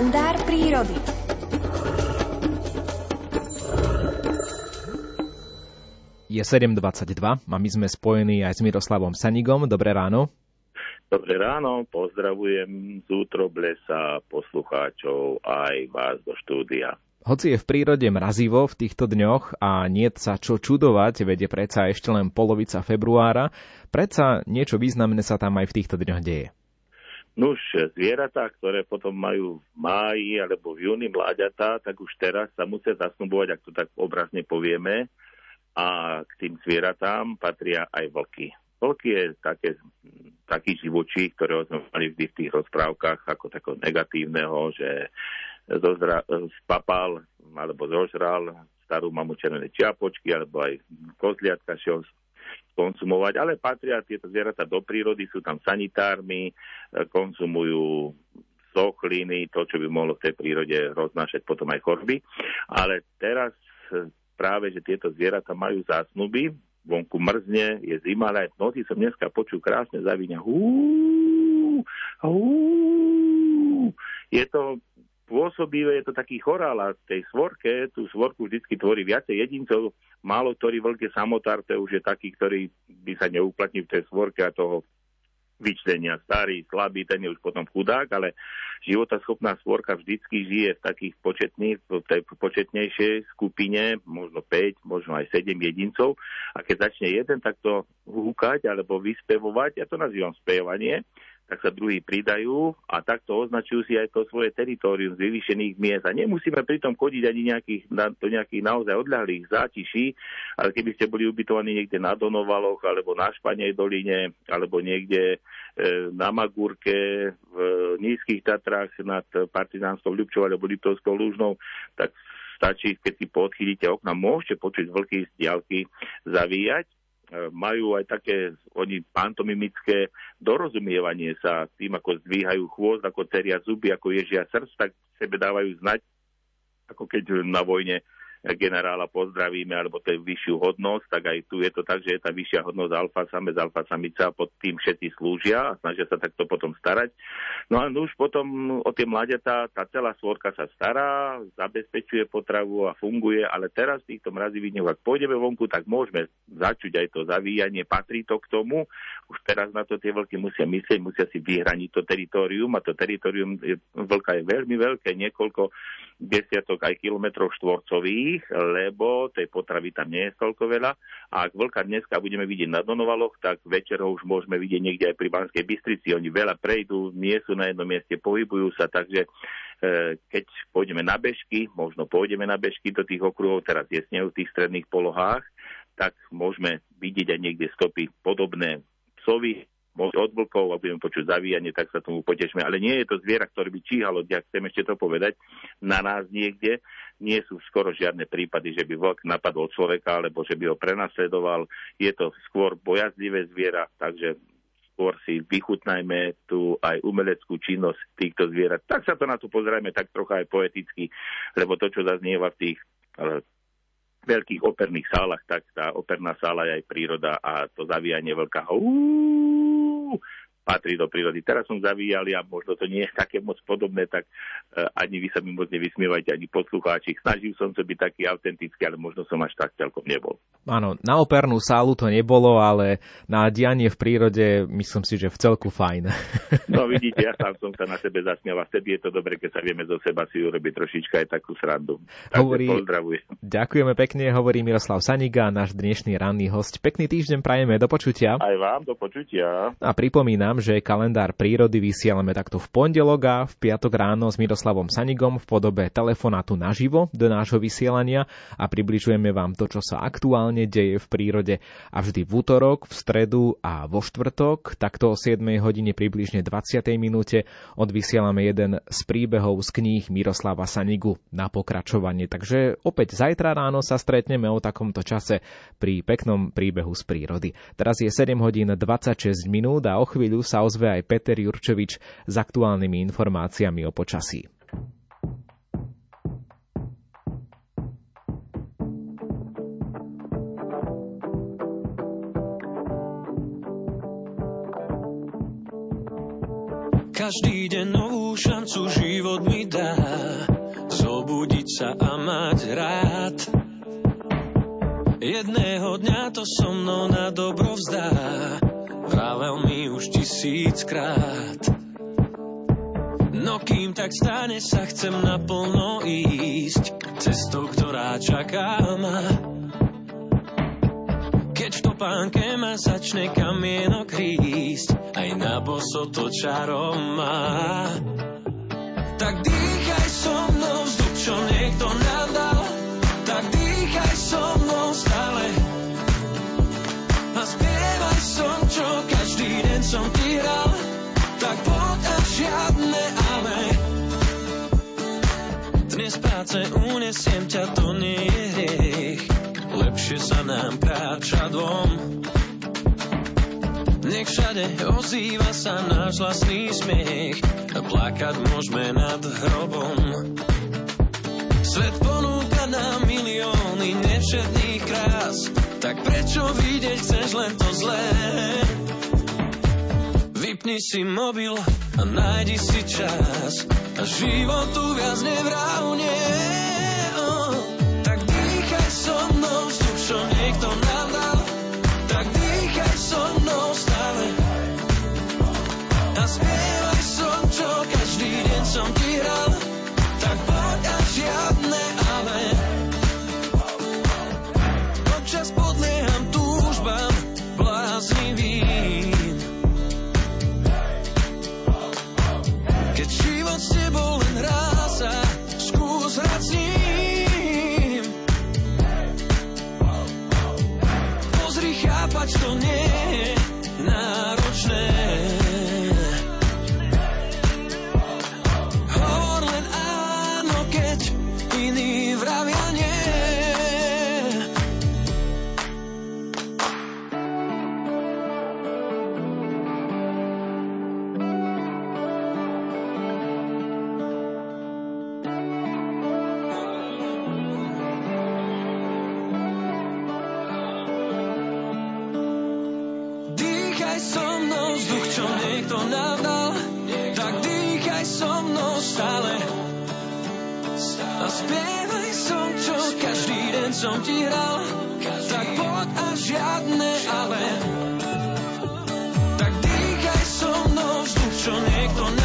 kalendár prírody. Je 7.22 a my sme spojení aj s Miroslavom Sanigom. Dobré ráno. Dobré ráno, pozdravujem z útroblesa poslucháčov aj vás do štúdia. Hoci je v prírode mrazivo v týchto dňoch a nie sa čo čudovať, vedie predsa ešte len polovica februára, predsa niečo významné sa tam aj v týchto dňoch deje. Nuž, zvieratá, ktoré potom majú v máji alebo v júni mláďatá, tak už teraz sa musia zasnubovať, ak to tak obrazne povieme. A k tým zvieratám patria aj vlky. Vlky je také, taký živočí, ktorého sme mali vždy v tých rozprávkach ako takého negatívneho, že zozra, spapal alebo zožral starú mamu červené čiapočky alebo aj kozliatka konzumovať, ale patria tieto zvieratá do prírody, sú tam sanitármi, e, konzumujú sochliny, to, čo by mohlo v tej prírode roznášať potom aj choroby. Ale teraz e, práve, že tieto zvieratá majú zásnuby, vonku mrzne, je zima, ale aj v noci som dneska počul krásne zavíňa. Je to pôsobivé, je to taký chorál a v tej svorke, tú svorku vždy tvorí viacej jedincov, málo ktorý veľké samotár, to už je taký, ktorý by sa neuplatnil v tej svorke a toho vyčlenia. Starý, slabý, ten je už potom chudák, ale životaschopná svorka vždycky žije v takých početných, v tej početnejšej skupine, možno 5, možno aj 7 jedincov. A keď začne jeden takto húkať alebo vyspevovať, ja to nazývam spevanie, tak sa druhí pridajú a takto označujú si aj to svoje teritorium z vyvýšených miest. A nemusíme pritom chodiť ani nejakých, na, do nejakých naozaj odľahlých zátiší, ale keby ste boli ubytovaní niekde na Donovaloch, alebo na Španej doline, alebo niekde e, na Magúrke, v nízkych Tatrách nad Partizánskou Ľubčou alebo Liptovskou Lúžnou, tak stačí, keď si podchýlite okna, môžete počuť vlky z diálky zavíjať majú aj také oni pantomimické dorozumievanie sa tým, ako zdvíhajú chôst, ako teria zuby, ako ježia srdc, tak sebe dávajú znať, ako keď na vojne generála pozdravíme, alebo to je vyššiu hodnosť, tak aj tu je to tak, že je tá vyššia hodnosť alfa samec, alfa samica pod tým všetci slúžia a snažia sa takto potom starať. No a už potom o tie mladetá, tá celá svorka sa stará, zabezpečuje potravu a funguje, ale teraz v týchto mrazivých dňoch, ak pôjdeme vonku, tak môžeme začuť aj to zavíjanie, patrí to k tomu. Už teraz na to tie vlky musia myslieť, musia si vyhraniť to teritorium a to teritorium vlka je veľmi veľké, niekoľko desiatok aj kilometrov štvorcových, lebo tej potravy tam nie je toľko veľa. A ak vlka dneska budeme vidieť na Donovaloch, tak večer ho už môžeme vidieť niekde aj pri Banskej Bystrici. Oni veľa prejdú, nie sú na jednom mieste, pohybujú sa, takže e, keď pôjdeme na bežky, možno pôjdeme na bežky do tých okruhov, teraz je snehu v tých stredných polohách, tak môžeme vidieť aj niekde stopy podobné psovi, od vlkov a budeme počuť zavíjanie, tak sa tomu potešme. Ale nie je to zviera, ktoré by číhalo, ja chcem ešte to povedať, na nás niekde. Nie sú skoro žiadne prípady, že by vlk napadol človeka, alebo že by ho prenasledoval. Je to skôr bojazlivé zviera, takže skôr si vychutnajme tú aj umeleckú činnosť týchto zvierat. Tak sa to na to pozrieme tak trocha aj poeticky, lebo to, čo zaznieva v tých veľkých operných sálach, tak tá operná sála je aj príroda a to zavíjanie veľká patrí do prírody. Teraz som zavíjali a možno to nie je také moc podobné, tak uh, ani vy sa mi moc nevysmievajte, ani poslucháči. Snažil som sa byť taký autentický, ale možno som až tak celkom nebol. Áno, na opernú sálu to nebolo, ale na dianie v prírode myslím si, že v celku fajn. No vidíte, ja sám som sa na sebe zasmial a vtedy je to dobre, keď sa vieme zo seba si urobiť trošička aj takú srandu. Takže hovorí, pozdravujem. Ďakujeme pekne, hovorí Miroslav Saniga, náš dnešný ranný host. Pekný týždeň prajeme, do počutia. Aj vám, do počutia. A pripomínam, že kalendár prírody vysielame takto v pondelok a v piatok ráno s Miroslavom Sanigom v podobe telefonátu naživo do nášho vysielania a približujeme vám to, čo sa aktuálne deje v prírode a vždy v útorok, v stredu a vo štvrtok, takto o 7 hodine približne 20. minúte odvysielame jeden z príbehov z kníh Miroslava Sanigu na pokračovanie. Takže opäť zajtra ráno sa stretneme o takomto čase pri peknom príbehu z prírody. Teraz je 7 hodín 26 minút a o chvíľu sa ozve aj Peter Jurčevič s aktuálnymi informáciami o počasí. Každý deň novú šancu život mi dá. Zobudiť sa a mať rád. Jedného dňa to so mnou na dobro vzdá už tisíckrát. No kým tak stane sa chcem naplno ísť. Cestou, ktorá čaká ma. Keď v topánke ma začne kamienok rísť Aj na boso to čarom má. Tak dýchaj so mnou vzduch, čo niekto dal som ti hral Tak poď a žiadne ale Dnes práce unesiem ťa, to nie je hriech Lepšie sa nám kráča dvom. Nech všade ozýva sa náš vlastný smiech. A plakať môžeme nad hrobom. Svet ponúka nám milióny nevšetných krás, tak prečo vidieť chceš len to zlé? Vypni si mobil a nájdi si čas a životu viac nevrávne. Oh, tak dýchaj so mnou vzduch, čo niekto nám dal, tak dýchaj so mnou stále. A spievaj som, čo každý deň som ti hral, Keď som ti hral, tak poď a žiadne ale. Tak dýchaj so mnou vzduch, čo niekto ne-